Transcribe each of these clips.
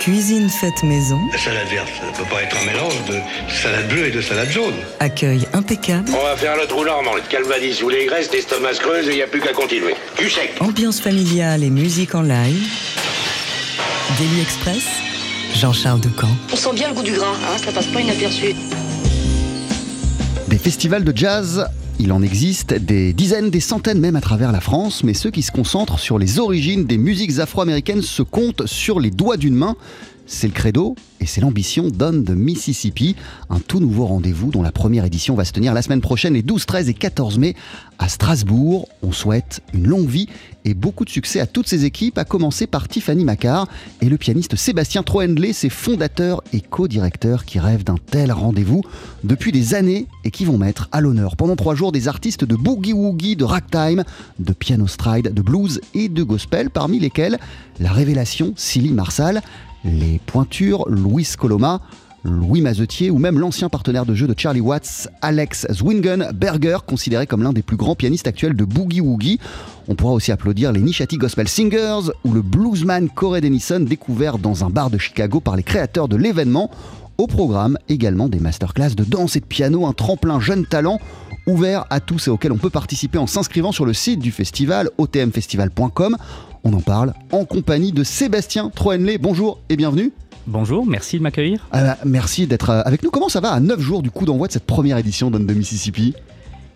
Cuisine faite maison, La salade verte, ça ne peut pas être un mélange de salade bleue et de salade jaune. accueil impeccable, On va faire le trou normand, le calvadis ou les graisses, l'estomac se creuse et il n'y a plus qu'à continuer. Du sec. ambiance familiale et musique en live. Daily Express, Jean-Charles Ducamp. On sent bien le goût du gras, hein, ça passe pas inaperçu. Des festivals de jazz, il en existe des dizaines, des centaines même à travers la France, mais ceux qui se concentrent sur les origines des musiques afro-américaines se comptent sur les doigts d'une main. C'est le credo et c'est l'ambition Don de Mississippi, un tout nouveau rendez-vous dont la première édition va se tenir la semaine prochaine les 12, 13 et 14 mai à Strasbourg. On souhaite une longue vie et beaucoup de succès à toutes ces équipes, à commencer par Tiffany Maccar et le pianiste Sébastien Troendlé, ses fondateurs et co-directeurs qui rêvent d'un tel rendez-vous depuis des années et qui vont mettre à l'honneur pendant trois jours des artistes de boogie-woogie, de ragtime, de piano stride, de blues et de gospel, parmi lesquels la révélation Silly Marsal, les pointures Louis Coloma, Louis Mazetier ou même l'ancien partenaire de jeu de Charlie Watts, Alex Zwingen Berger, considéré comme l'un des plus grands pianistes actuels de Boogie Woogie. On pourra aussi applaudir les Nishati Gospel Singers ou le bluesman Corey Denison, découvert dans un bar de Chicago par les créateurs de l'événement. Au programme également des masterclass de danse et de piano, un tremplin jeune talent ouvert à tous et auquel on peut participer en s'inscrivant sur le site du festival otmfestival.com. On en parle en compagnie de Sébastien Troenlé. Bonjour et bienvenue. Bonjour, merci de m'accueillir. Ah bah, merci d'être euh, avec nous. Comment ça va à 9 jours du coup d'envoi de cette première édition d'On de Mississippi?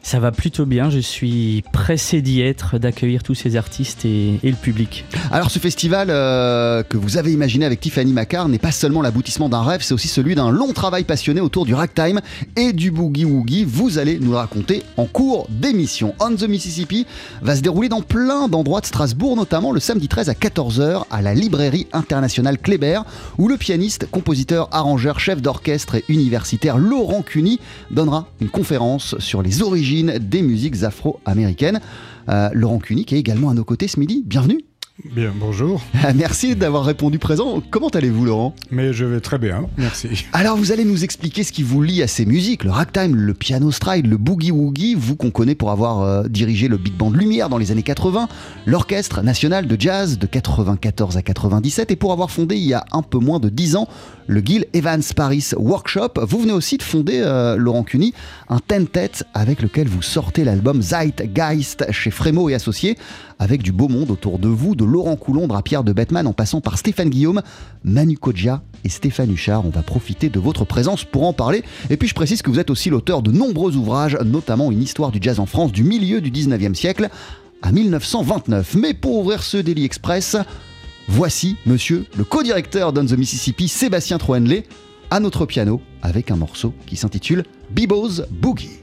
Ça va plutôt bien, je suis pressé d'y être, d'accueillir tous ces artistes et, le public. Alors ce festival euh, que vous avez imaginé avec Tiffany Maccar n'est pas seulement l'aboutissement d'un rêve, c'est aussi celui d'un long travail passionné autour du ragtime et du boogie woogie. Vous allez nous le raconter en cours d'émission. On the Mississippi va se dérouler dans plein d'endroits de Strasbourg, notamment le samedi 13 à 14h à la librairie internationale Kléber, où le pianiste, compositeur, arrangeur, chef d'orchestre et universitaire Laurent Cuny donnera une conférence sur les origines des musiques afro-américaines. Euh, Laurent qui est également à nos côtés ce midi. Bienvenue. Bien, bonjour. Merci d'avoir répondu présent. Comment allez-vous, Laurent? Mais je vais très bien, merci. Alors, vous allez nous expliquer ce qui vous lie à ces musiques, le ragtime, le piano stride, le boogie woogie, vous qu'on connaît pour avoir euh, dirigé le Big Band Lumière dans les années 80, l'Orchestre national de jazz de 94 à 97 et pour avoir fondé il y a un peu moins de 10 ans le Gil Evans Paris Workshop. Vous venez aussi de fonder, euh, Laurent Cuny, un ten-tête avec lequel vous sortez l'album Zeitgeist chez Frémo et Associés, avec du beau monde autour de vous, de Laurent Coulondre à Pierre de Bettman en passant par Stéphane Guillaume, Manu Kodja et Stéphane Huchard. On va profiter de votre présence pour en parler. Et puis je précise que vous êtes aussi l'auteur de nombreux ouvrages, notamment une histoire du jazz en France du milieu du 19e siècle à 1929. Mais pour ouvrir ce Daily Express, voici monsieur le co-directeur d'On the Mississippi, Sébastien Troenlé, à notre piano avec un morceau qui s'intitule Bibo's Boogie.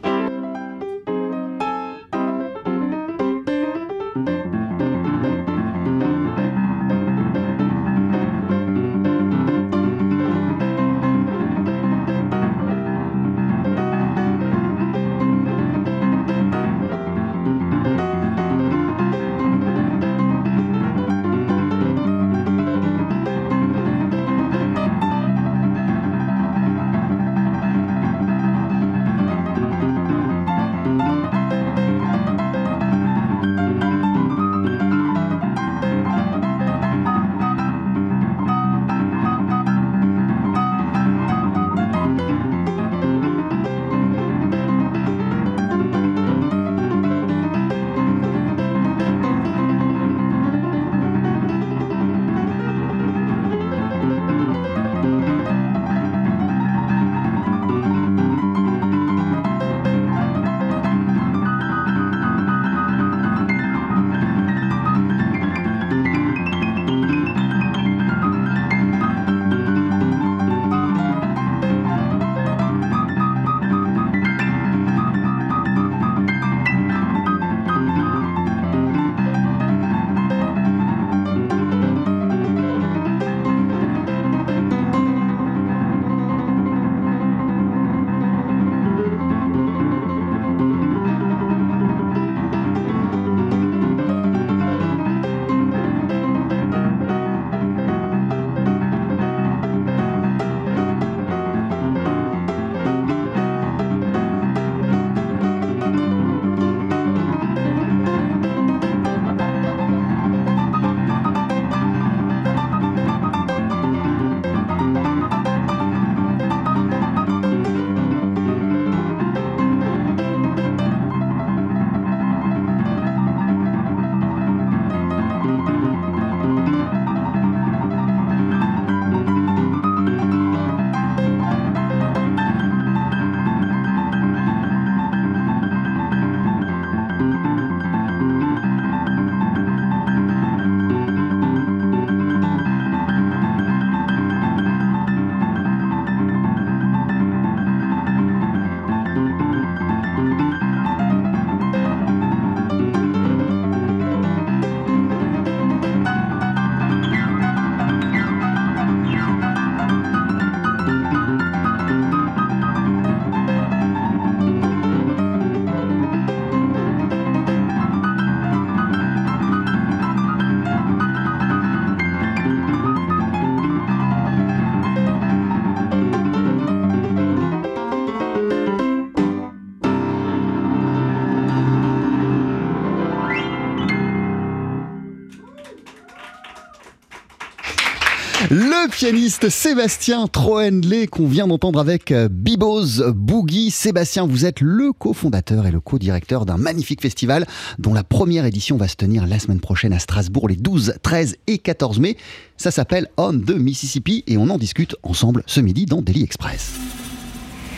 Sébastien Troenley qu'on vient d'entendre avec euh, Bibos Boogie. Sébastien, vous êtes le cofondateur et le co-directeur d'un magnifique festival dont la première édition va se tenir la semaine prochaine à Strasbourg les 12, 13 et 14 mai. Ça s'appelle On the Mississippi et on en discute ensemble ce midi dans Daily Express.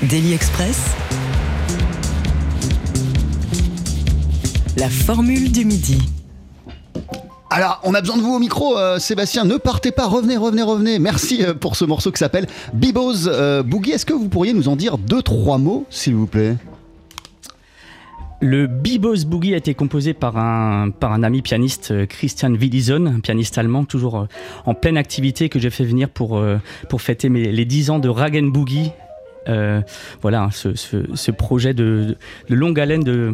Daily Express. La formule du midi. Alors, on a besoin de vous au micro, euh, Sébastien. Ne partez pas, revenez, revenez, revenez. Merci euh, pour ce morceau qui s'appelle Bibos euh, Boogie. Est-ce que vous pourriez nous en dire deux, trois mots, s'il vous plaît? Le Bibos Boogie a été composé par un, par un ami pianiste, Christian Willison, pianiste allemand toujours en pleine activité que j'ai fait venir pour, pour fêter mes- les 10 ans de Rag Boogie. Voilà, ce, ce- ce projet de, de longue haleine de,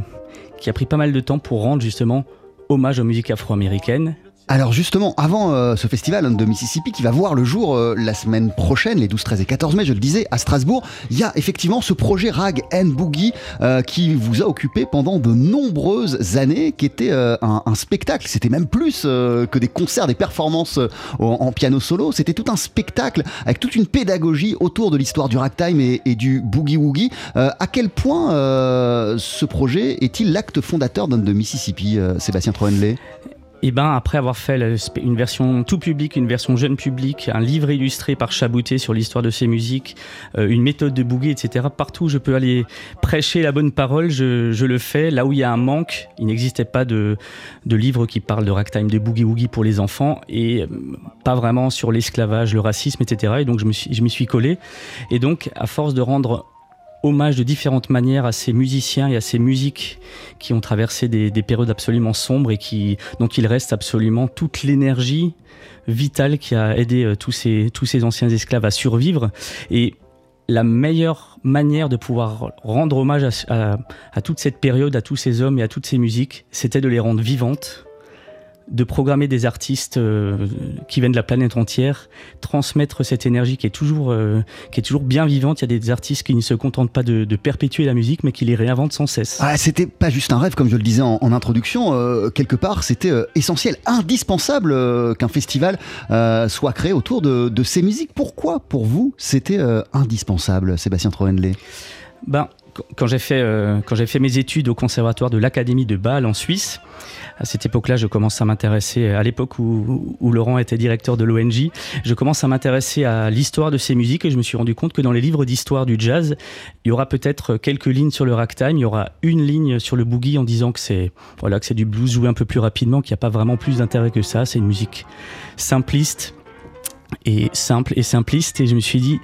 qui a pris pas mal de temps pour rendre justement hommage aux musiques afro-américaines. Alors justement, avant euh, ce festival de Mississippi qui va voir le jour euh, la semaine prochaine, les 12, 13 et 14 mai, je le disais, à Strasbourg, il y a effectivement ce projet Rag and Boogie euh, qui vous a occupé pendant de nombreuses années, qui était un, spectacle. C'était même plus que des concerts, des performances en, piano solo. C'était tout un spectacle avec toute une pédagogie autour de l'histoire du ragtime et, du boogie woogie. Euh, à quel point ce projet est-il l'acte fondateur d'On de Mississippi, Sébastien Troenley Et ben après avoir fait une version tout public, une version jeune public, un livre illustré par Chabouté sur l'histoire de ses musiques, euh, une méthode de boogie, etc. Partout où je peux aller prêcher la bonne parole, je, le fais. Là où il y a un manque, il n'existait pas de, de livre qui parle de ragtime, de boogie woogie pour les enfants et euh, pas vraiment sur l'esclavage, le racisme, etc. Et donc je me suis, m'y suis collé. Et donc à force de rendre hommage de différentes manières à ces musiciens et à ces musiques qui ont traversé des, des périodes absolument sombres et qui, dont il reste absolument toute l'énergie vitale qui a aidé euh, tous, ces, anciens esclaves à survivre. Et la meilleure manière de pouvoir rendre hommage à- à toute cette période, à tous ces hommes et à toutes ces musiques, c'était de les rendre vivantes, de programmer des artistes euh, qui viennent de la planète entière, transmettre cette énergie qui est toujours, euh, qui est toujours bien vivante. Il y a des artistes qui ne se contentent pas de, de perpétuer la musique, mais qui les réinventent sans cesse. Ah, c'était pas juste un rêve, comme je le disais en, en introduction. euh, quelque part, c'était essentiel, indispensable qu'un festival soit créé autour de, de ces musiques. Pourquoi, pour vous, c'était indispensable, Sébastien Troenley Ben, quand j'ai fait, euh, fait mes études au conservatoire de l'Académie de Bâle en Suisse, à cette époque-là, je commence à m'intéresser, à l'époque où, Laurent était directeur de l'ONG, je commence à m'intéresser à l'histoire de ces musiques et je me suis rendu compte que dans les livres d'histoire du jazz, il y aura peut-être quelques lignes sur le ragtime, il y aura une ligne sur le boogie en disant que c'est voilà, du blues joué un peu plus rapidement, qu'il n'y a pas vraiment plus d'intérêt que ça, c'est une musique simpliste et simple et simpliste et je me suis dit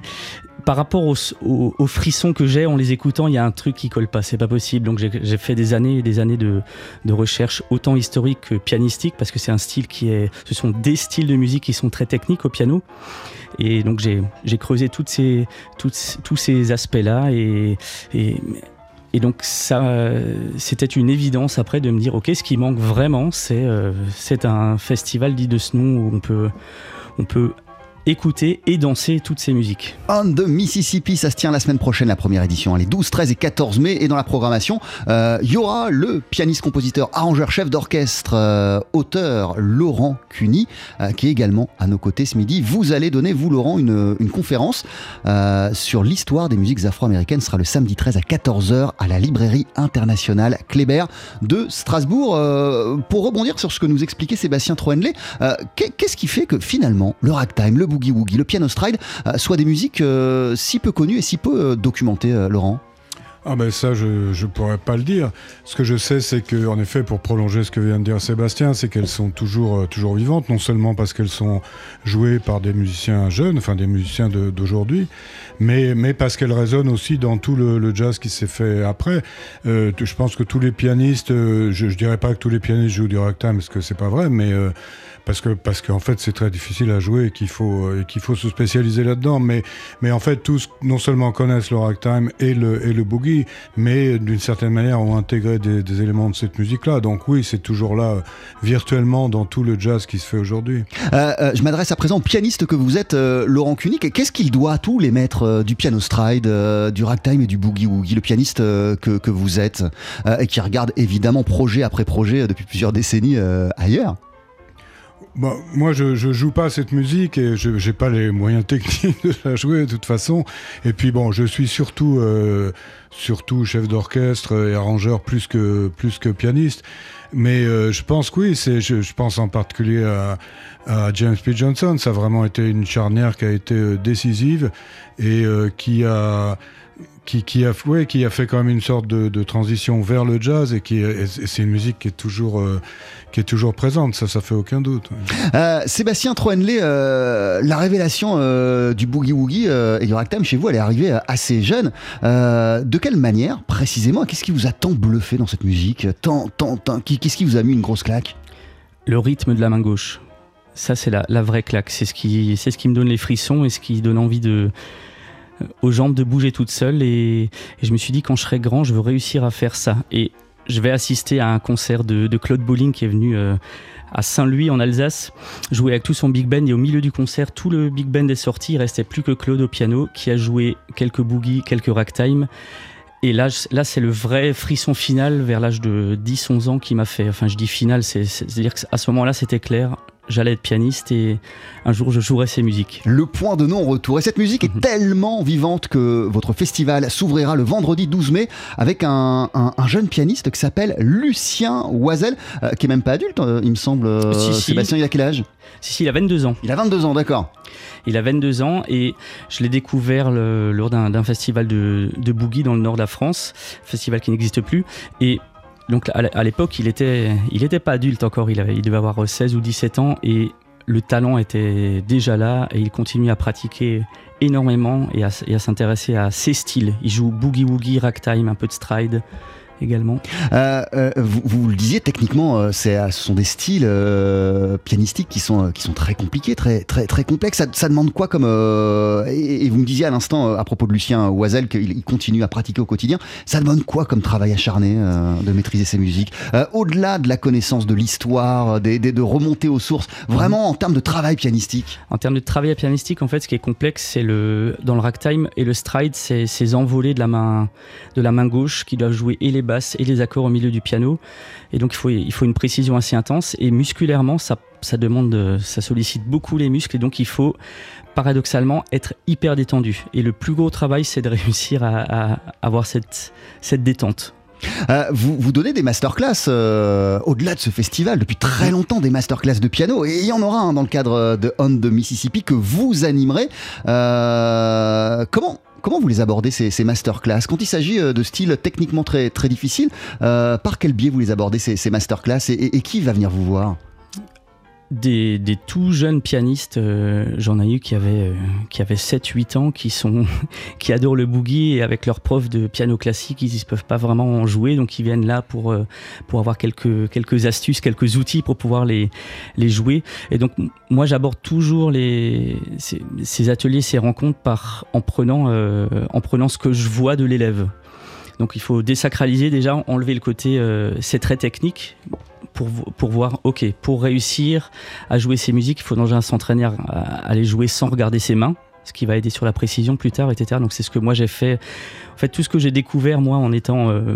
par rapport aux, frissons que j'ai en les écoutant, il y a un truc qui colle pas, c'est pas possible. Donc j'ai fait des années et des années de, recherche, autant historique que pianistique, parce que c'est un style qui est, ce sont des styles de musique qui sont très techniques au piano. Et donc j'ai creusé toutes ces, tous ces aspects-là et, donc ça, c'était une évidence après de me dire, ok, ce qui manque vraiment, c'est euh, un festival dit de ce nom où on peut écouter et danser toutes ces musiques. On the Mississippi, ça se tient la semaine prochaine, la première édition, les 12, 13 et 14 mai. Et dans la programmation, euh, il y aura le pianiste, compositeur, arrangeur, chef d'orchestre, euh, auteur Laurent Cuny, euh, qui est également à nos côtés ce midi. Vous allez donner, vous Laurent, une, une conférence euh, sur l'histoire des musiques afro-américaines. Ce sera le samedi 13 à 14h à la librairie internationale Kléber de Strasbourg. Euh, pour rebondir sur ce que nous expliquait Sébastien Troenley, euh, qu'est- qu'est-ce qui fait que finalement le ragtime, le le piano stride euh, soient des musiques euh, si peu connues et si peu euh, documentées, Laurent Ah ben ça, je je pourrais pas le dire. Ce que je sais, c'est que en effet, pour prolonger ce que vient de dire Sébastien, c'est qu'elles sont toujours toujours vivantes, non seulement parce qu'elles sont jouées par des musiciens jeunes, enfin des musiciens d'aujourd'hui, mais mais parce qu'elles résonnent aussi dans tout le, jazz qui s'est fait après. Je pense que tous les pianistes, je, je dirais pas que tous les pianistes jouent du ragtime, parce que c'est pas vrai, mais parce que parce qu'en fait c'est très difficile à jouer et qu'il faut euh, et qu'il faut se spécialiser là-dedans. Mais mais en fait tous non seulement connaissent le ragtime et le et le boogie, mais d'une certaine manière ont intégré des, éléments de cette musique-là. Donc oui, c'est toujours là euh, virtuellement dans tout le jazz qui se fait aujourd'hui. Euh, euh, Je m'adresse à présent au pianiste que vous êtes, euh, Laurent Cuny. Qu'est-ce qu'il doit à tous les maîtres du piano stride, du ragtime et du boogie-woogie, le pianiste que, que vous êtes, et qui regarde évidemment projet après projet depuis plusieurs décennies ailleurs? Bah, moi, je, je joue pas cette musique et je n'ai pas les moyens techniques de la jouer de toute façon. Et puis bon, je suis surtout, euh, surtout chef d'orchestre et arrangeur plus que, plus que pianiste. Mais euh, je pense que oui, c'est, je, je, pense en particulier à, à, James P. Johnson. Ça a vraiment été une charnière qui a été euh, décisive et euh, qui a qui, qui, a, ouais, qui a fait quand même une sorte de, de transition vers le jazz et qui c'est une musique qui est toujours euh, qui est toujours présente. Ça ça fait aucun doute euh, Sébastien Troenley euh, la révélation euh, du boogie woogie euh, et du ragtime chez vous elle est arrivée assez jeune. De quelle manière précisément qu'est-ce qui vous a tant bluffé dans cette musique? Tant tant, tant qu'est-ce qui vous a mis une grosse claque? Le rythme de la main gauche. Ça c'est la, la vraie claque. C'est ce qui c'est ce qui me donne les frissons et ce qui donne envie de aux jambes de bouger toute seule et, je me suis dit quand je serai grand je veux réussir à faire ça. Et je vais assister à un concert de, de Claude Bolling qui est venu euh, à Saint-Louis en Alsace jouer avec tout son big band. Et au milieu du concert tout le big band est sorti. Il restait plus que Claude au piano qui a joué quelques boogies quelques ragtime. Et là, là c'est le vrai frisson final vers l'âge de 10-11 ans qui m'a fait, enfin je dis final, c'est-à-dire qu'à ce moment-là c'était clair, j'allais être pianiste et un jour je jouerai ces musiques. Le point de non-retour. Et cette musique est mmh. tellement vivante que votre festival s'ouvrira le vendredi 12 mai avec un, un, un jeune pianiste qui s'appelle Lucien Oisel, euh, qui est même pas adulte, euh, il me semble. Euh, si, si. Sébastien, il a quel âge Si, si, il a 22 ans. Il a 22 ans, d'accord. Il a 22 ans et je l'ai découvert le, lors d'un festival de, de boogie dans le nord de la France, festival qui n'existe plus. Et donc à l'époque, il était, il pas adulte encore, il, devait avoir 16 ou 17 ans et le talent était déjà là et il continue à pratiquer énormément et à, à s'intéresser à ses styles. Il joue boogie woogie, ragtime, un peu de stride également. Euh, euh, vous, vous, le disiez, techniquement, euh, ce sont des styles pianistiques qui sont, qui sont très compliqués, très, très, très complexes. Ça, ça demande quoi comme... Et, et, vous me disiez à l'instant, à propos de Lucien Oisel, qu'il continue à pratiquer au quotidien. Ça demande quoi comme travail acharné de maîtriser ces musiques? Au-delà de la connaissance de l'histoire, de remonter aux sources, vraiment en termes de travail pianistique? En termes de travail pianistique, en fait, ce qui est complexe, c'est le dans le ragtime et le stride, c'est ces envolées de la main, de la main gauche qui doivent jouer et les et les accords au milieu du piano. Et donc il faut, il faut une précision assez intense. Et musculairement, ça, ça demande, ça sollicite beaucoup les muscles. Et donc il faut paradoxalement être hyper détendu. Et le plus gros travail, c'est de réussir à, avoir cette, cette détente. Euh, vous, vous donnez des masterclass euh, au-delà de ce festival depuis très longtemps, des masterclass de piano, et il y en aura dans le cadre de On de Mississippi que vous animerez. Euh, comment Comment vous les abordez ces, ces masterclass? Quand il s'agit de styles techniquement très, très difficiles, euh, par quel biais vous les abordez ces, ces masterclass? Et qui va venir vous voir? Des, tout jeunes pianistes, j'en ai eu qui avaient, euh, qui avaient 7-8 ans, qui, sont, qui adorent le boogie et avec leur prof de piano classique, ils ne peuvent pas vraiment en jouer, donc ils viennent là pour, euh, pour avoir quelques, quelques astuces, quelques outils pour pouvoir les, les jouer. Et donc moi j'aborde toujours les, ces, ces, ateliers, ces rencontres par, en, prenant, euh, en prenant ce que je vois de l'élève. Donc il faut désacraliser déjà, enlever le côté c'est très technique pour, pour voir, ok, pour réussir à jouer ces musiques, il faut déjà s'entraîner à, les jouer sans regarder ses mains ce qui va aider sur la précision plus tard, etc. Donc c'est ce que moi j'ai fait. En fait, tout ce que j'ai découvert moi en étant euh,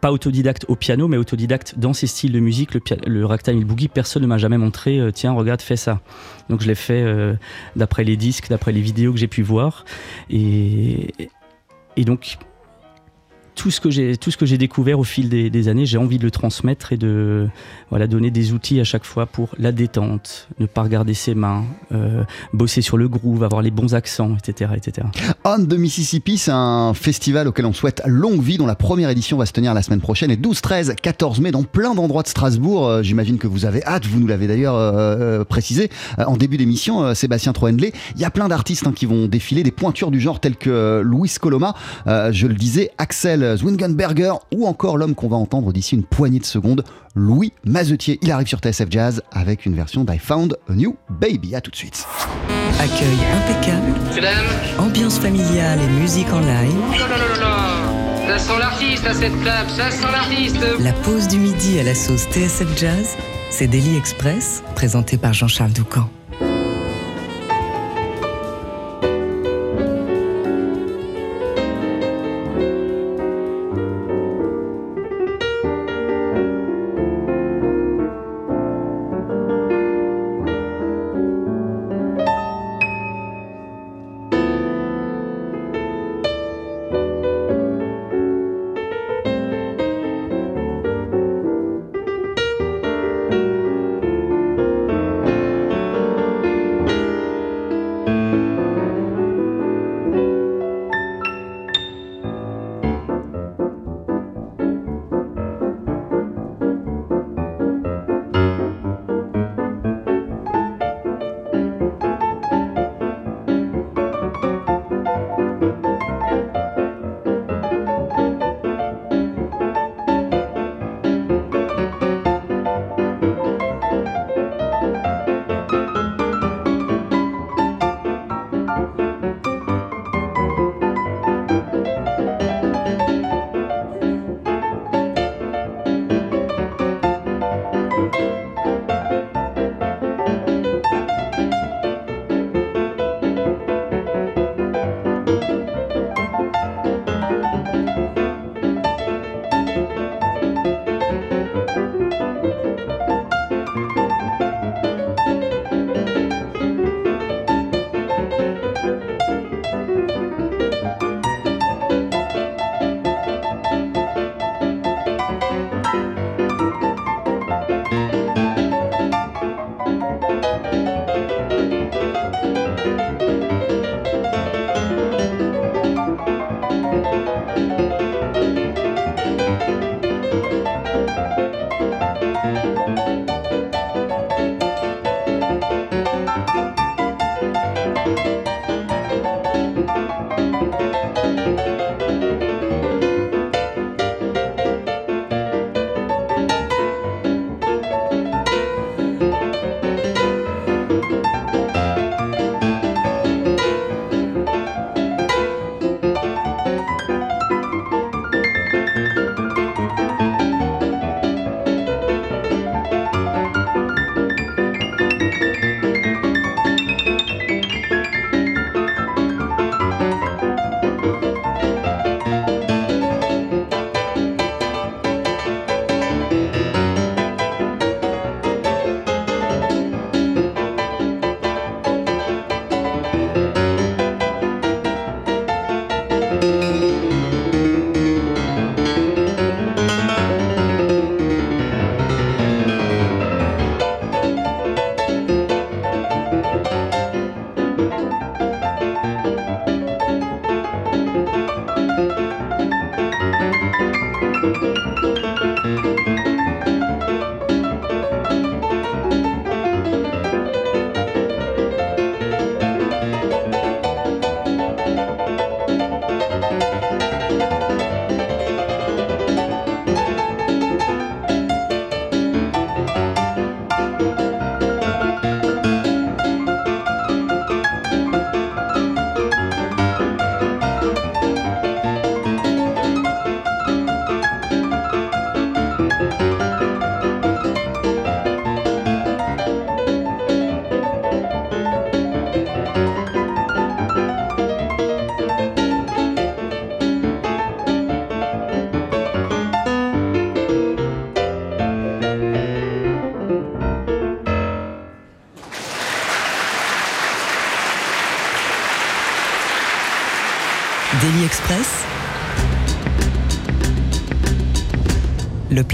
pas autodidacte au piano, mais autodidacte dans ces styles de musique, le, le ragtime et le boogie, personne ne m'a jamais montré, euh, tiens, regarde, fais ça. Donc je l'ai fait euh, d'après les disques, d'après les vidéos que j'ai pu voir. Et, et donc tout ce que j'ai tout ce que j'ai découvert au fil des, années. J'ai envie de le transmettre et de voilà donner des outils à chaque fois pour la détente ne pas regarder ses mains euh, bosser sur le groove avoir les bons accents etc etc On de Mississippi c'est un festival auquel on souhaite longue vie dont la première édition va se tenir la semaine prochaine et 12 13 14 mai dans plein d'endroits de Strasbourg. Euh, j'imagine que vous avez hâte vous nous l'avez d'ailleurs euh, précisé en début d'émission Sébastien Troenley il y a plein d'artistes hein, qui vont défiler des pointures du genre telles que Louis Coloma. Je le disais Axel Zwingenberger ou encore l'homme qu'on va entendre d'ici une poignée de secondes, Louis Mazetier. Il arrive sur TSF Jazz avec une version d'I Found a New Baby. À tout de suite. Accueil impeccable, Mesdames. ambiance familiale et musique en live. Oh là là là là Ça sent l'artiste à cette ça sent l'artiste La pause du midi à la sauce TSF Jazz, c'est Daily Express, présenté par Jean-Charles Doucan.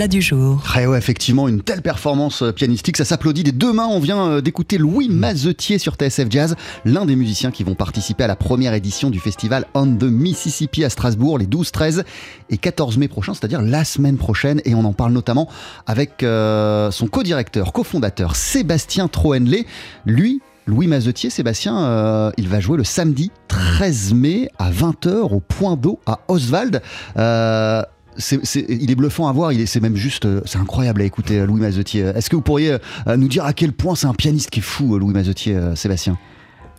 Plat du jour. Ah ouais, effectivement, une telle performance euh, pianistique, ça s'applaudit des deux mains. On vient euh, d'écouter Louis Mazetier sur TSF Jazz, l'un des musiciens qui vont participer à la première édition du festival On the Mississippi à Strasbourg les 12, 13 et 14 mai prochains, c'est-à-dire la semaine prochaine. Et on en parle notamment avec euh, son co-directeur, cofondateur Sébastien Troenley. Lui, Louis Mazetier, Sébastien, euh, il va jouer le samedi 13 mai à 20h au Point d'eau à Oswald. Euh, il est bluffant à voir, il est, c'est même juste, euh, c'est incroyable à écouter euh, Louis Mazetier. Est-ce que vous pourriez euh, nous dire à quel point c'est un pianiste qui est fou, Louis Mazetier, Sébastien?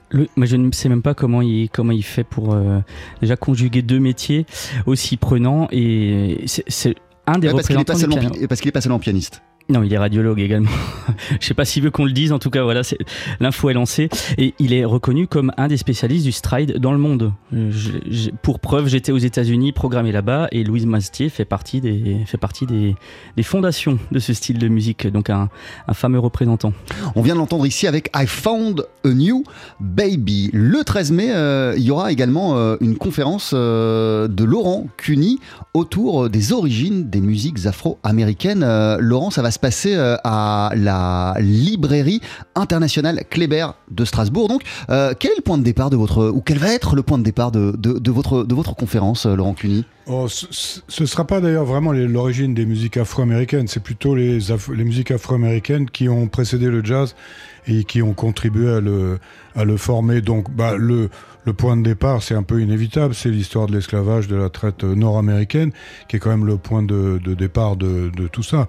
Le- mais je ne sais même pas comment il, comment il fait pour euh, déjà conjuguer deux métiers aussi prenants et c'est- un des Ouais, parce qu'il est pas représentants parce qu'il est pas seulement pianiste. Non, il est radiologue également. Je sais pas s'il veut qu'on le dise. En tout cas, voilà, l'info est lancée. Et il est reconnu comme un des spécialistes du stride dans le monde. Euh, pour preuve, j'étais aux États-Unis, programmé là-bas, et Louise Mastier fait partie des, fait partie des, fondations de ce style de musique. Donc un, fameux représentant. On vient de l'entendre ici avec I Found a New Baby. Le 13 mai, euh, il y aura également euh, une conférence de Laurent Cuny autour des origines des musiques afro-américaines. Laurent, ça va se passer euh, à la librairie internationale Kléber de Strasbourg. Donc, euh, quel est le point de départ de votre, ou quel va être le point de départ de, de- votre, de votre conférence, euh, Laurent Cuny Oh, ce- ne sera pas d'ailleurs vraiment l'origine des musiques afro-américaines, c'est plutôt les, musiques afro-américaines qui ont précédé le jazz et qui ont contribué à le, à le former. Donc bah, le, le point de départ, c'est un peu inévitable, c'est l'histoire de l'esclavage, de la traite nord-américaine, qui est quand même le point de, départ de tout ça.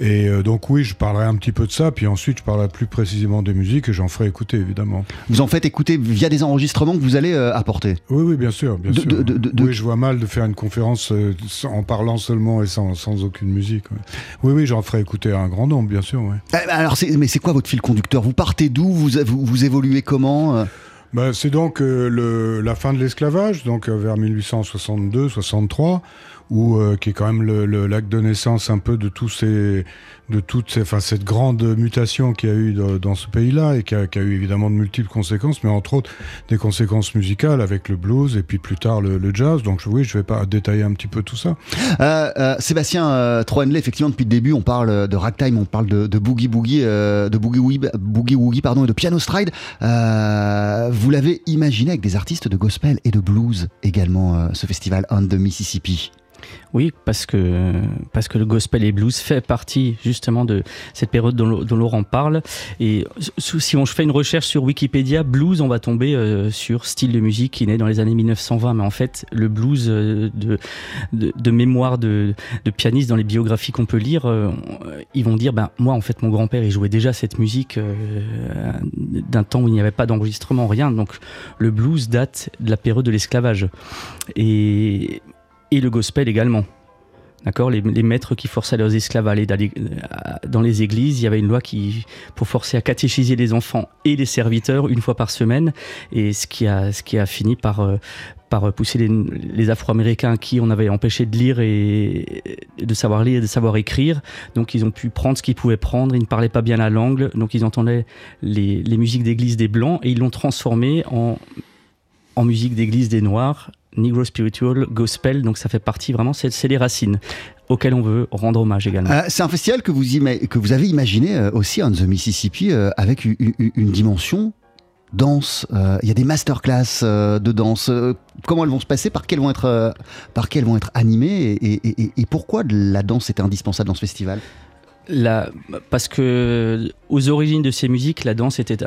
Et euh, donc oui, je parlerai un petit peu de ça, puis ensuite je parlerai plus précisément des musiques et j'en ferai écouter évidemment. Vous en faites écouter via des enregistrements que vous allez euh, apporter Oui, oui, bien sûr, bien De- sûr. de- de- de- Oui, je vois mal de faire une conférence euh, en parlant seulement et sans, sans aucune musique. ouais. Oui, oui, j'en ferai écouter un grand nombre, bien sûr. ouais. Eh ben Alors, mais c'est quoi votre fil conducteur? Vous partez d'où? Vous, vous, vous évoluez comment Bah, c'est donc le, la fin de l'esclavage, donc vers 1862-63, où euh, qui est quand même le, l'acte de naissance un peu de tous ces, de toute enfin, cette grande mutation qu'il y a eu dans, ce pays-là et qui a, eu évidemment de multiples conséquences, mais entre autres des conséquences musicales avec le blues et puis plus tard le, jazz. Donc oui, je vais pas détailler un petit peu tout ça. Euh, euh, Sébastien euh, Troenley, effectivement, depuis le début, on parle de ragtime, on parle de, boogie boogie, euh, de boogie woogie, boogie woogie, pardon, et de piano stride. Vous l'avez imaginé avec des artistes de gospel et de blues également, ce festival On the Mississippi. Oui, parce que, parce que le gospel et blues fait partie justement de cette période dont, dont Laurent parle. Et si on fait une recherche sur Wikipédia, blues, on va tomber euh, sur style de musique qui naît dans les années 1920. Mais en fait, le blues euh, de, de, mémoire de, de pianistes dans les biographies qu'on peut lire, euh, ils vont dire, ben, moi, en fait, mon grand-père, il jouait déjà cette musique d'un temps où il n'y avait pas d'enregistrement, rien. Donc, le blues date de la période de l'esclavage. Et, et le gospel également. D'accord les, maîtres qui forçaient leurs esclaves à aller dans les, églises, il y avait une loi qui, pour forcer à catéchiser les enfants et les serviteurs une fois par semaine, et ce qui a, fini par, euh, par pousser les, Afro-Américains qui on avait empêché de lire et de savoir lire et de savoir écrire. Donc ils ont pu prendre ce qu'ils pouvaient prendre, ils ne parlaient pas bien la langue, donc ils entendaient les, musiques d'église des Blancs et ils l'ont transformé en musique d'église des Noirs Negro Spiritual Gospel, donc ça fait partie vraiment, c'est les racines auxquelles on veut rendre hommage également. Euh, c'est un festival que vous, ima- que vous avez imaginé euh, aussi, On the Mississippi, euh, avec une dimension danse. Il y a des masterclass de danse. Comment elles vont se passer? Par quelles vont être, par quelles vont être animées? Et, et- et- et pourquoi la danse est indispensable dans ce festival? La- parce que aux origines de ces musiques, la danse était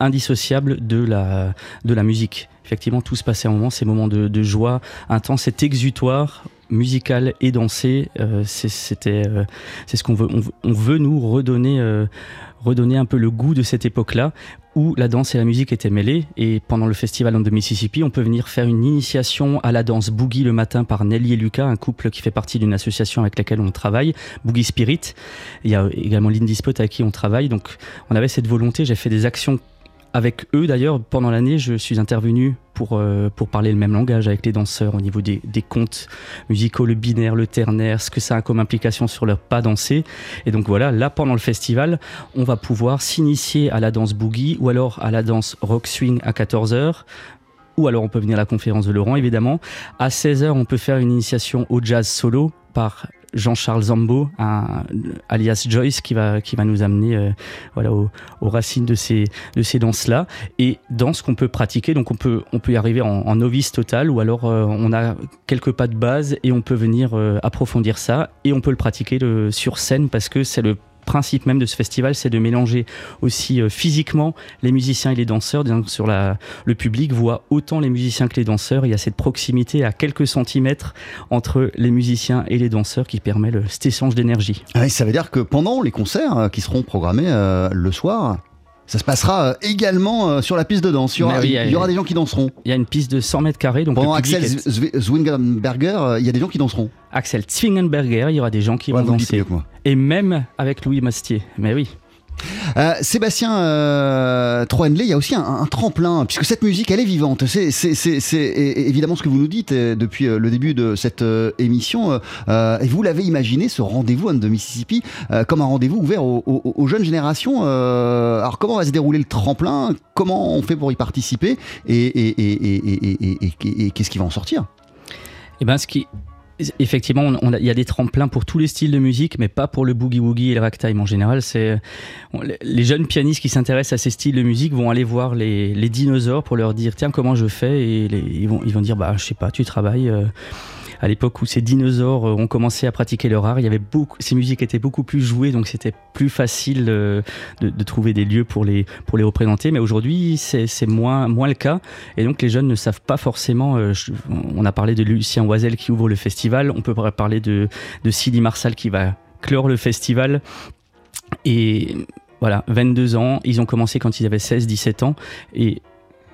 indissociable de la, de la musique. Effectivement, tout se passait à un moment, ces moments de, de joie intense, cet exutoire musical et dansé, euh, c'était, euh, c'est ce qu'on veut. On, veut- nous redonner, euh, redonner un peu le goût de cette époque-là où la danse et la musique étaient mêlées. Et pendant le festival the Mississippi, on peut venir faire une initiation à la danse boogie le matin par Nelly et Lucas, un couple qui fait partie d'une association avec laquelle on travaille, Boogie Spirit. Il y a également l'Indie Spot avec qui on travaille. Donc on avait cette volonté, j'ai fait des actions avec eux d'ailleurs pendant l'année je suis intervenu pour, euh, pour parler le même langage avec les danseurs au niveau des, des contes musicaux, le binaire, le ternaire, ce que ça a comme implication sur leur pas danser. Et donc voilà, là pendant le festival, on va pouvoir s'initier à la danse boogie ou alors à la danse rock swing à 14h. Ou alors on peut venir à la conférence de Laurent évidemment. À 16h, on peut faire une initiation au jazz solo par Jean-Charles Zambo, alias Joyce, qui va, qui va nous amener euh, voilà, aux, racines de ces, de ces danses-là. Et danse qu'on peut pratiquer, donc on peut, on peut y arriver en, novice total, ou alors euh, on a quelques pas de base et on peut venir euh, approfondir ça, et on peut le pratiquer sur scène parce que c'est le principe même de ce festival, c'est de mélanger aussi euh, physiquement les musiciens et les danseurs. Sur le public voit autant les musiciens que les danseurs. Il y a cette proximité à quelques centimètres entre les musiciens et les danseurs qui permet le, cet échange d'énergie. Ah Ça veut dire que pendant les concerts euh, qui seront programmés euh, le soir, ça se passera euh, également euh, sur la piste de danse. Il y aura, Mais oui, il y aura des gens qui danseront. Il y a une piste de 100 mètres carrés, donc Pendant Axel est- Zwingenberger, euh, il y a des gens qui danseront. Axel Zwingenberger, il y aura des gens qui Ouais, vont danser. Et même avec Louis Mastier. Mais oui. Euh, Sébastien euh, Troenley, il y a aussi un, tremplin, puisque cette musique, elle est vivante. C'est évidemment ce que vous nous dites euh, depuis euh, le début de cette émission. et vous l'avez imaginé, ce rendez-vous de Mississippi, comme un rendez-vous ouvert aux, jeunes générations. alors, comment va se dérouler le tremplin? Comment on fait pour y participer? Et, qu'est-ce qui va en sortir? Et ben, ce qui. Effectivement, il y a des tremplins pour tous les styles de musique, mais pas pour le boogie-woogie et le ragtime. En général, c'est les jeunes pianistes qui s'intéressent à ces styles de musique vont aller voir les, dinosaures pour leur dire tiens comment je fais? Et ils vont ils vont dire bah je sais pas tu travailles. euh, à l'époque où ces dinosaures euh, ont commencé à pratiquer leur art, il y avait beaucoup, ces musiques étaient beaucoup plus jouées, donc c'était plus facile euh, de, trouver des lieux pour les, pour les représenter. Mais aujourd'hui, c'est moins, moins le cas. Et donc, les jeunes ne savent pas forcément. euh, on a parlé de Lucien Oisel qui ouvre le festival. On peut parler de, de Marsal qui va clore le festival. Et voilà, 22 ans. Ils ont commencé quand ils avaient 16-17 ans. Et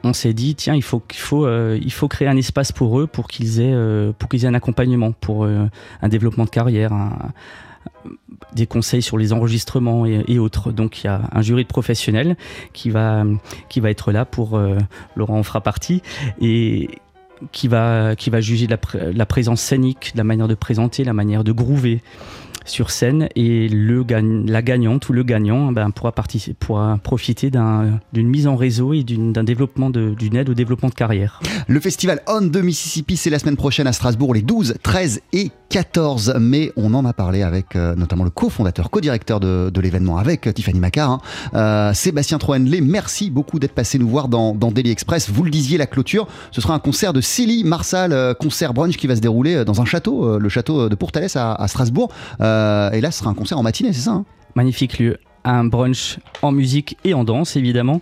on s'est dit tiens il faut qu'il faut euh, il faut créer un espace pour eux pour qu'ils aient euh, pour qu'ils aient un accompagnement pour euh, un développement de carrière des conseils sur les enregistrements et, autres. Donc il y a un jury de professionnels qui va qui va être là pour Laurent en fera partie et qui va qui va juger la, pr- la présence scénique la manière de présenter la manière de groover sur scène et le la gagnante ou le gagnant ben, pourra, pourra profiter d'un- d'une mise en réseau et d'une- aide au développement de carrière. Le festival On de Mississippi, c'est la semaine prochaine à Strasbourg, les 12, 13 et 14 mai. On en a parlé avec euh, notamment le cofondateur, co-directeur de, l'événement, avec euh, Tiffany Macar, hein. Euh, Sébastien Troenlé. Merci beaucoup d'être passé nous voir dans, dans Daily Express. Vous le disiez, la clôture, ce sera un concert de Célie Marsal, euh, concert brunch qui va se dérouler dans un château, le château de Pourtalès à, à Strasbourg. Et là, ce sera un concert en matinée, c'est ça hein? Magnifique lieu. Un brunch en musique et en danse, évidemment.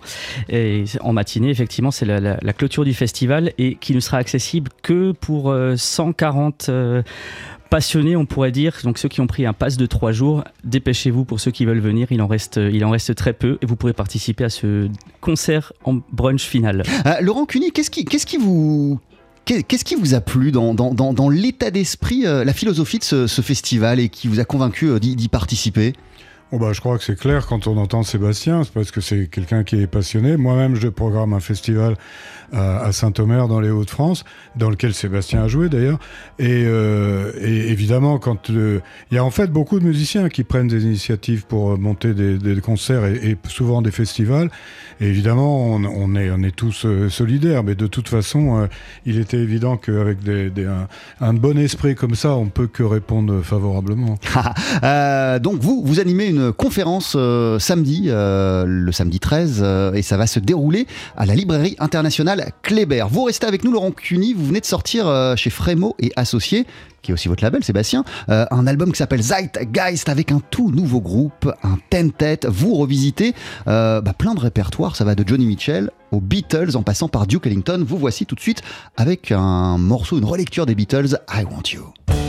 Et en matinée, effectivement, c'est la, la- la clôture du festival et qui ne sera accessible que pour euh, 140 euh, passionnés, on pourrait dire. Donc, ceux qui ont pris un pass de trois jours, dépêchez-vous pour ceux qui veulent venir. Il en reste, il en reste très peu et vous pourrez participer à ce concert en brunch final. Euh, Laurent Cuny, qu'est-ce qui, qu'est-ce qui vous Qu'est-ce qui vous a plu dans, l'état d'esprit, euh, la philosophie de ce, festival et qui vous a convaincu euh, d'y participer? Bon bah, je crois que c'est clair quand on entend Sébastien, c'est parce que c'est quelqu'un qui est passionné. Moi-même, je programme un festival à, à Saint-Omer dans les Hauts-de-France, dans lequel Sébastien a joué d'ailleurs. Et, euh, évidemment, quand le- il y a en fait beaucoup de musiciens qui prennent des initiatives pour euh, monter des, concerts et, souvent des festivals. Évidemment, on, est, on est tous euh, solidaires, mais de toute façon, euh, il était évident qu'avec un, un bon esprit comme ça, on peut que répondre favorablement. Euh, donc vous, vous animez une conférence euh, samedi, euh, le samedi 13, euh, et ça va se dérouler à la librairie internationale Kléber. Vous restez avec nous, Laurent Cuny, vous venez de sortir chez Frémo et Associés, qui est aussi votre label, Sébastien, un album qui s'appelle Zeitgeist avec un tout nouveau groupe, un ten-tête. Vous revisitez bah, plein de répertoires, ça va de Johnny Mitchell aux Beatles en passant par Duke Ellington. Vous voici tout de suite avec un morceau, une relecture des Beatles, I Want You.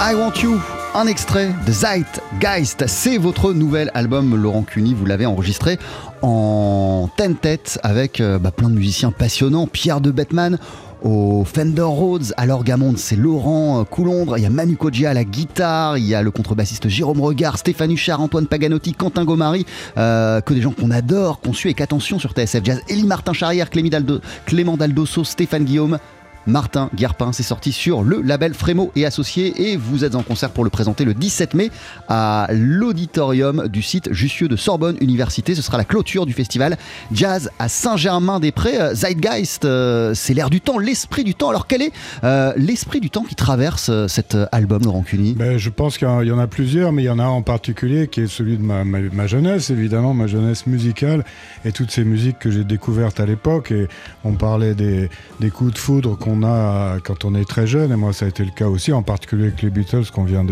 Want You, un extrait de Zeitgeist. C'est votre nouvel album, Laurent Cuny. Vous l'avez enregistré en tête-tête avec euh, bah, plein de musiciens passionnants. Pierre de Bettman au Fender Rhodes, à l'orgamonde, c'est Laurent Coulondre, il y a Manu Koji à la guitare, il y a le contrebassiste Jérôme Regard, Stéphane Huchard, Antoine Paganotti, Quentin Gomari, euh, que des gens qu'on adore, qu'on suit et qu'attention sur TSF Jazz, Elie Martin Charrière, Clément Daldosso, Stéphane Guillaume, Martin Guerpin. C'est sorti sur le label Frémo et Associés et vous êtes en concert pour le présenter le 17 mai à l'auditorium du site Jussieu de Sorbonne Université. Ce sera la clôture du festival Jazz à Saint-Germain-des-Prés. Euh, Zeitgeist, euh, c'est l'air du temps, l'esprit du temps. Alors quel est euh, l'esprit du temps qui traverse cet album, Laurent Cuny? Ben, Je pense qu'il y en a plusieurs, mais il y en a un en particulier qui est celui de ma, jeunesse, évidemment, ma jeunesse musicale et toutes ces musiques que j'ai découvertes à l'époque. Et on parlait des, des coups de foudre qu'on on a quand on est très jeune, et moi ça a été le cas aussi, en particulier avec les Beatles qu'on vient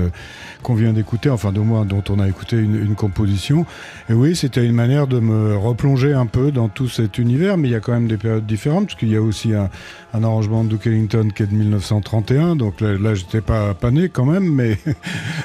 qu'on d'écouter, enfin de moi dont on a écouté une, composition. Et oui, c'était une manière de me replonger un peu dans tout cet univers, mais il y a quand même des périodes différentes, parce qu'il y a aussi un, arrangement de Duke Ellington qui est de 1931, donc là, là j'étais pas, pas né quand même, mais,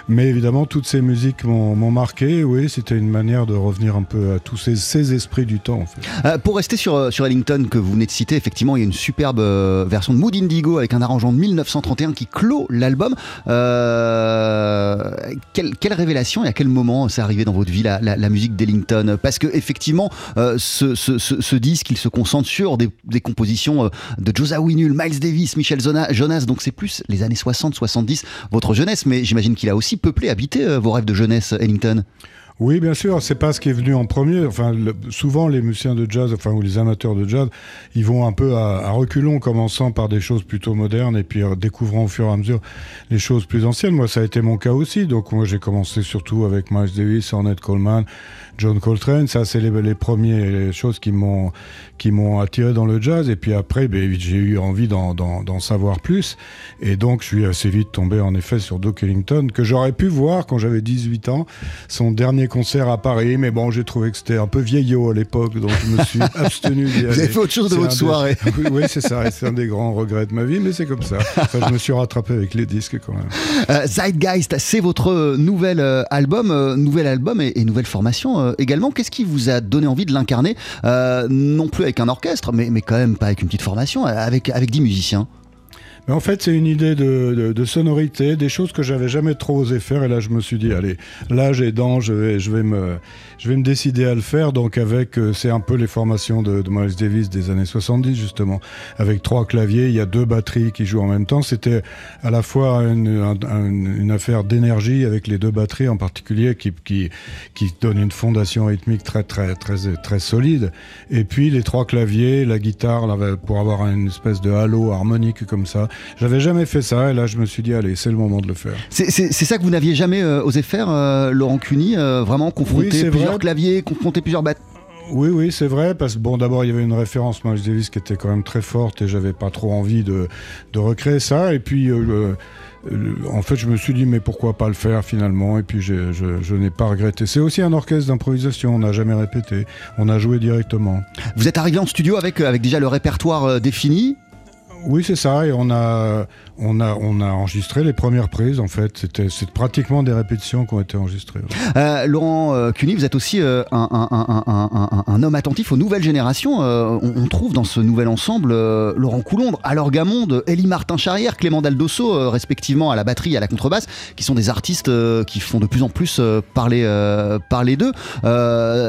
évidemment toutes ces musiques m'ont marqué. Oui, c'était une manière de revenir un peu à tous ces, esprits du temps. Euh, pour rester sur, sur Ellington que vous venez de citer, effectivement, il y a une superbe euh, version de Mood Indigo avec un arrangement de 1931 qui clôt l'album. Euh, quelle, révélation et à quel moment c'est arrivé dans votre vie la, musique d'Ellington? Parce que effectivement, euh, ce, disque, il se concentre sur des, compositions euh, de Josa Winul, Miles Davis, Michel Jonas, donc c'est plus les années 60-70, votre jeunesse, mais j'imagine qu'il a aussi peuplé, habité vos rêves de jeunesse, Ellington. Oui, bien sûr, c'est pas ce qui est venu en premier. Enfin, souvent les musiciens de jazz, enfin ou les amateurs de jazz, ils vont un peu à, reculons, commençant par des choses plutôt modernes et puis euh, découvrant au fur et à mesure les choses plus anciennes. Moi, ça a été mon cas aussi. Donc moi, j'ai commencé surtout avec Miles Davis, Ornette Coleman, John Coltrane. Ça, c'est les, les premières choses qui m'ont qui m'ont attiré dans le jazz. Et puis après, ben, j'ai eu envie d'en savoir plus. Et donc, je suis assez vite tombé en effet sur Duke Ellington, que j'aurais pu voir quand j'avais 18 ans, son dernier concert à Paris. Mais bon, j'ai trouvé que c'était un peu vieillot à l'époque, donc je me suis abstenu Vous avez fait autre chose de votre soirée. oui, c'est ça. C'est un des grands regrets de ma vie, mais c'est comme ça. je me suis rattrapé avec les disques quand même. Euh, Zeitgeist, c'est votre nouvel euh, album, euh, nouvel album et, et nouvelle formation également. Qu'est-ce qui vous a donné envie de l'incarner Non plus avec un orchestre, mais, mais quand même pas avec une petite formation, avec, avec 10 musiciens? Mais en fait, c'est une idée de, de, sonorité, des choses que j'avais jamais trop osé faire. Et là, je me suis dit, allez, là, j'ai dents, je vais, je, vais me, je vais me décider à le faire. Donc, avec, euh, c'est un peu les formations de, de, Miles Davis des années 70, justement. Avec trois claviers, il y a deux batteries qui jouent en même temps. C'était à la fois une, une affaire d'énergie avec les deux batteries en particulier qui, qui, qui donne une fondation rythmique très, très, très, très solide. Et puis, les trois claviers, la guitare, là, pour avoir une espèce de halo harmonique comme ça. J'avais jamais fait ça et là je me suis dit allez c'est le moment de le faire. C'est ça que vous n'aviez jamais euh, osé faire, euh, Laurent Cuny, euh, vraiment confronter plusieurs claviers, confronter plusieurs battes? Oui, oui, c'est vrai, parce que bon, d'abord, il y avait une référence Miles Davis qui était quand même très forte et j'avais pas trop envie de, de, recréer ça. Et puis, en fait, je me suis dit, mais pourquoi pas le faire finalement Et puis, je, je, je n'ai pas regretté. C'est aussi un orchestre d'improvisation, on n'a jamais répété, on a joué directement. Vous êtes arrivé en studio avec, avec déjà le répertoire défini oui, c'est ça. Et on a, on a, on a enregistré les premières prises. En fait, c'était, c'est pratiquement des répétitions qui ont été enregistrées. Euh, Laurent euh, Cuny, vous êtes aussi euh, un, un, un, un, homme attentif aux nouvelles générations. On, on, trouve dans ce nouvel ensemble Laurent Coulondre, alors Gamonde, Elie Martin Charrière, Clément Daldosso, respectivement à la batterie et à la contrebasse, qui sont des artistes qui font de plus en plus parler, parler d'eux.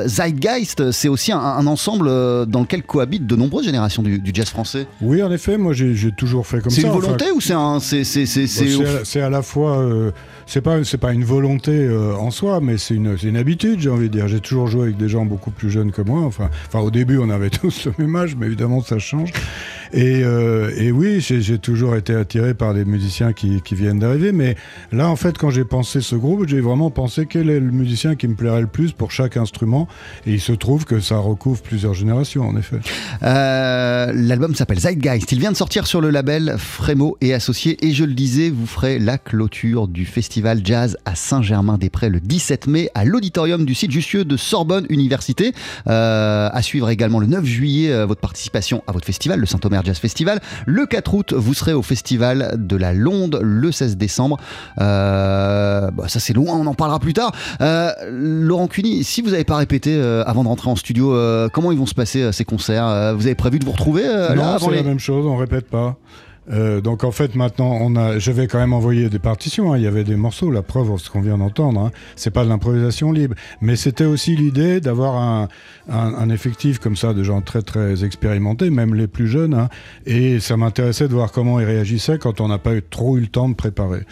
Zeitgeist, c'est aussi un, ensemble dans lequel cohabitent de nombreuses générations du, du jazz français. Oui, en effet, moi j'ai j'ai toujours fait comme ça. C'est une volonté ou c'est un. C'est à, la fois. Euh, c'est pas, pas une volonté euh, en soi, mais c'est une, une, habitude, j'ai envie de dire. J'ai toujours joué avec des gens beaucoup plus jeunes que moi. Enfin, enfin au début, on avait tous le même âge, mais évidemment, ça change. Et, euh, et oui, j'ai toujours été attiré par des musiciens qui, viennent d'arriver. Mais là, en fait, quand j'ai pensé ce groupe, j'ai vraiment pensé quel est le musicien qui me plairait le plus pour chaque instrument. Et il se trouve que ça recouvre plusieurs générations, en effet. L'album s'appelle Zeitgeist. Il vient de sortir sur le label Frémo et Associés. Et je le disais, vous ferez la clôture du festival jazz à Saint-Germain-des-Prés le 17 mai à l'auditorium du site Jussieu de Sorbonne Université. Euh, à suivre également le 9 juillet euh, votre participation à votre festival, le Saint-Omer Jazz Festival. Le 4 août, vous serez au festival de la Londe le 16 décembre. Euh, bah, ça c'est loin, on en parlera plus tard. Euh, Laurent Cuny, si vous n'avez pas répété euh, avant de rentrer en studio, comment ils vont se passer ces concerts? Vous avez prévu de vous retrouver non, c'est la même chose, on répète pas. Euh, donc en fait maintenant on a, j'avais quand même envoyé des partitions, hein, il y avait des morceaux, la preuve ce qu'on vient d'entendre, hein. c'est pas de l'improvisation libre, mais c'était aussi l'idée d'avoir un, effectif comme ça de gens très très expérimentés, même les plus jeunes, hein. et ça m'intéressait de voir comment ils réagissaient quand on n'a pas eu, trop eu le temps de préparer.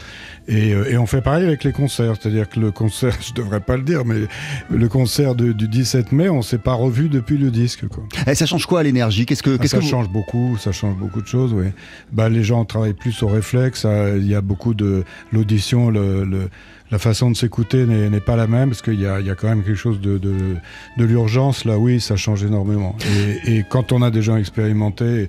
Et, euh, et on fait pareil avec les concerts, c'est-à-dire que le concert, je devrais pas le dire, mais le concert de- du 17 mai, on s'est pas revu depuis le disque. Quoi. Eh, ça change quoi l'énergie? Qu'est-ce que, Ah, qu'est-ce ça que vous- change beaucoup, ça change beaucoup de choses, oui. Bah, les gens travaillent plus au réflexe, ça- il y a beaucoup de l'audition, le, le- la façon de s'écouter n'est pas la même, parce qu'il y a, quand même quelque chose de, l'urgence, là, oui, ça change énormément. Et, et quand on a des gens expérimentés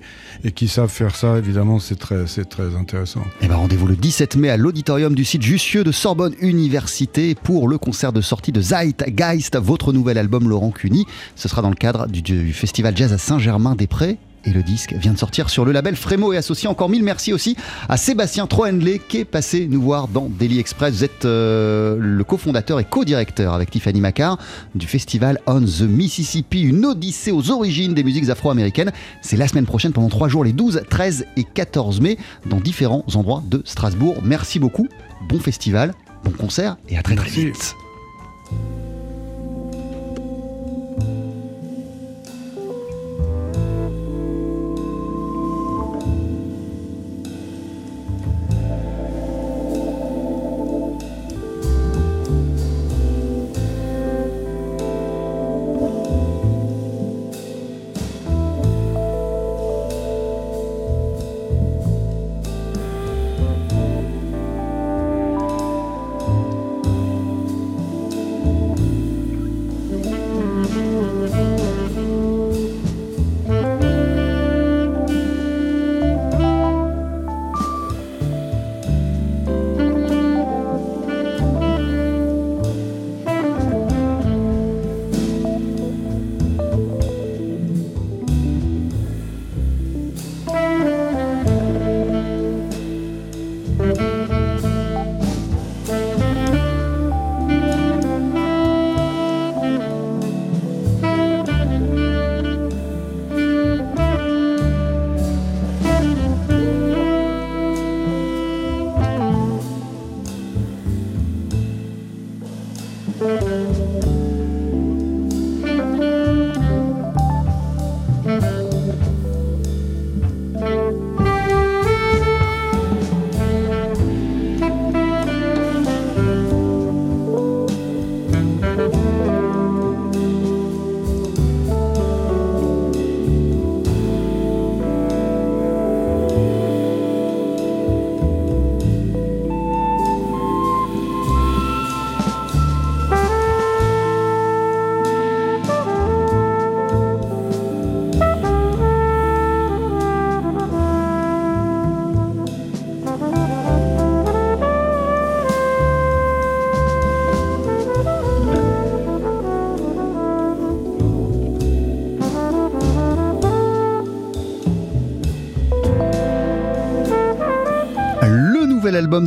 et, et qui savent faire ça, évidemment, c'est très, très intéressant. Eh ben, rendez-vous le 17 mai à l'auditorium du site Jussieu de Sorbonne Université pour le concert de sortie de Zeitgeist, votre nouvel album Laurent Cuny. Ce sera dans le cadre du, du festival jazz à Saint-Germain-des-Prés. Et le disque vient de sortir sur le label Frémo et associé. Encore mille merci aussi à Sébastien Troenley qui est passé nous voir dans Daily Express. Vous êtes euh, le cofondateur et co-directeur avec Tiffany Macar du festival On the Mississippi, une odyssée aux origines des musiques afro-américaines. C'est la semaine prochaine pendant trois jours, les 12, 13 et 14 mai, dans différents endroits de Strasbourg. Merci beaucoup, bon festival, bon concert et à très très Merci. vite.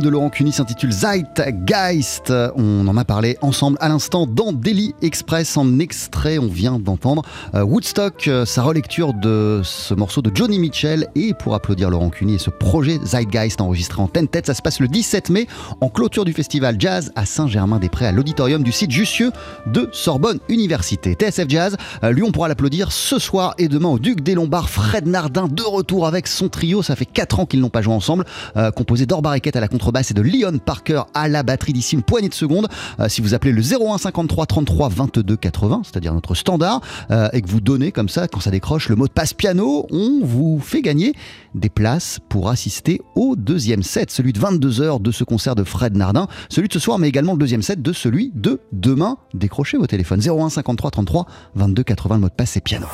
Laurent Cuny s'intitule Zeitgeist. On en a parlé ensemble à l'instant dans Daily Express en extrait. On vient d'entendre euh, Woodstock, euh, sa relecture de ce morceau de Johnny Mitchell. Et pour applaudir Laurent Cuny et ce projet Zeitgeist enregistré en tête-tête, ça se passe le 17 mai en clôture du festival Jazz à Saint-Germain-des-Prés à l'auditorium du site Jussieu de Sorbonne Université. TSF Jazz, euh, lui on pourra l'applaudir ce soir et demain au Duc des Lombards. Fred Nardin de retour avec son trio. Ça fait 4 ans qu'ils n'ont pas joué ensemble. Euh, composé d'Or Barriquette à la et de Leon Parker à la batterie d'ici une poignée de secondes. Euh, si vous appelez le 01 53 33 22 80, c'est-à-dire notre standard, euh, et que vous donnez comme ça, quand ça décroche, le mot de passe piano, on vous fait gagner des places pour assister au deuxième set, celui de 22h de ce concert de Fred Nardin, celui de ce soir, mais également le deuxième set de celui de demain. Décrochez vos téléphones 01 53 33 22 80, le mot de passe c'est piano.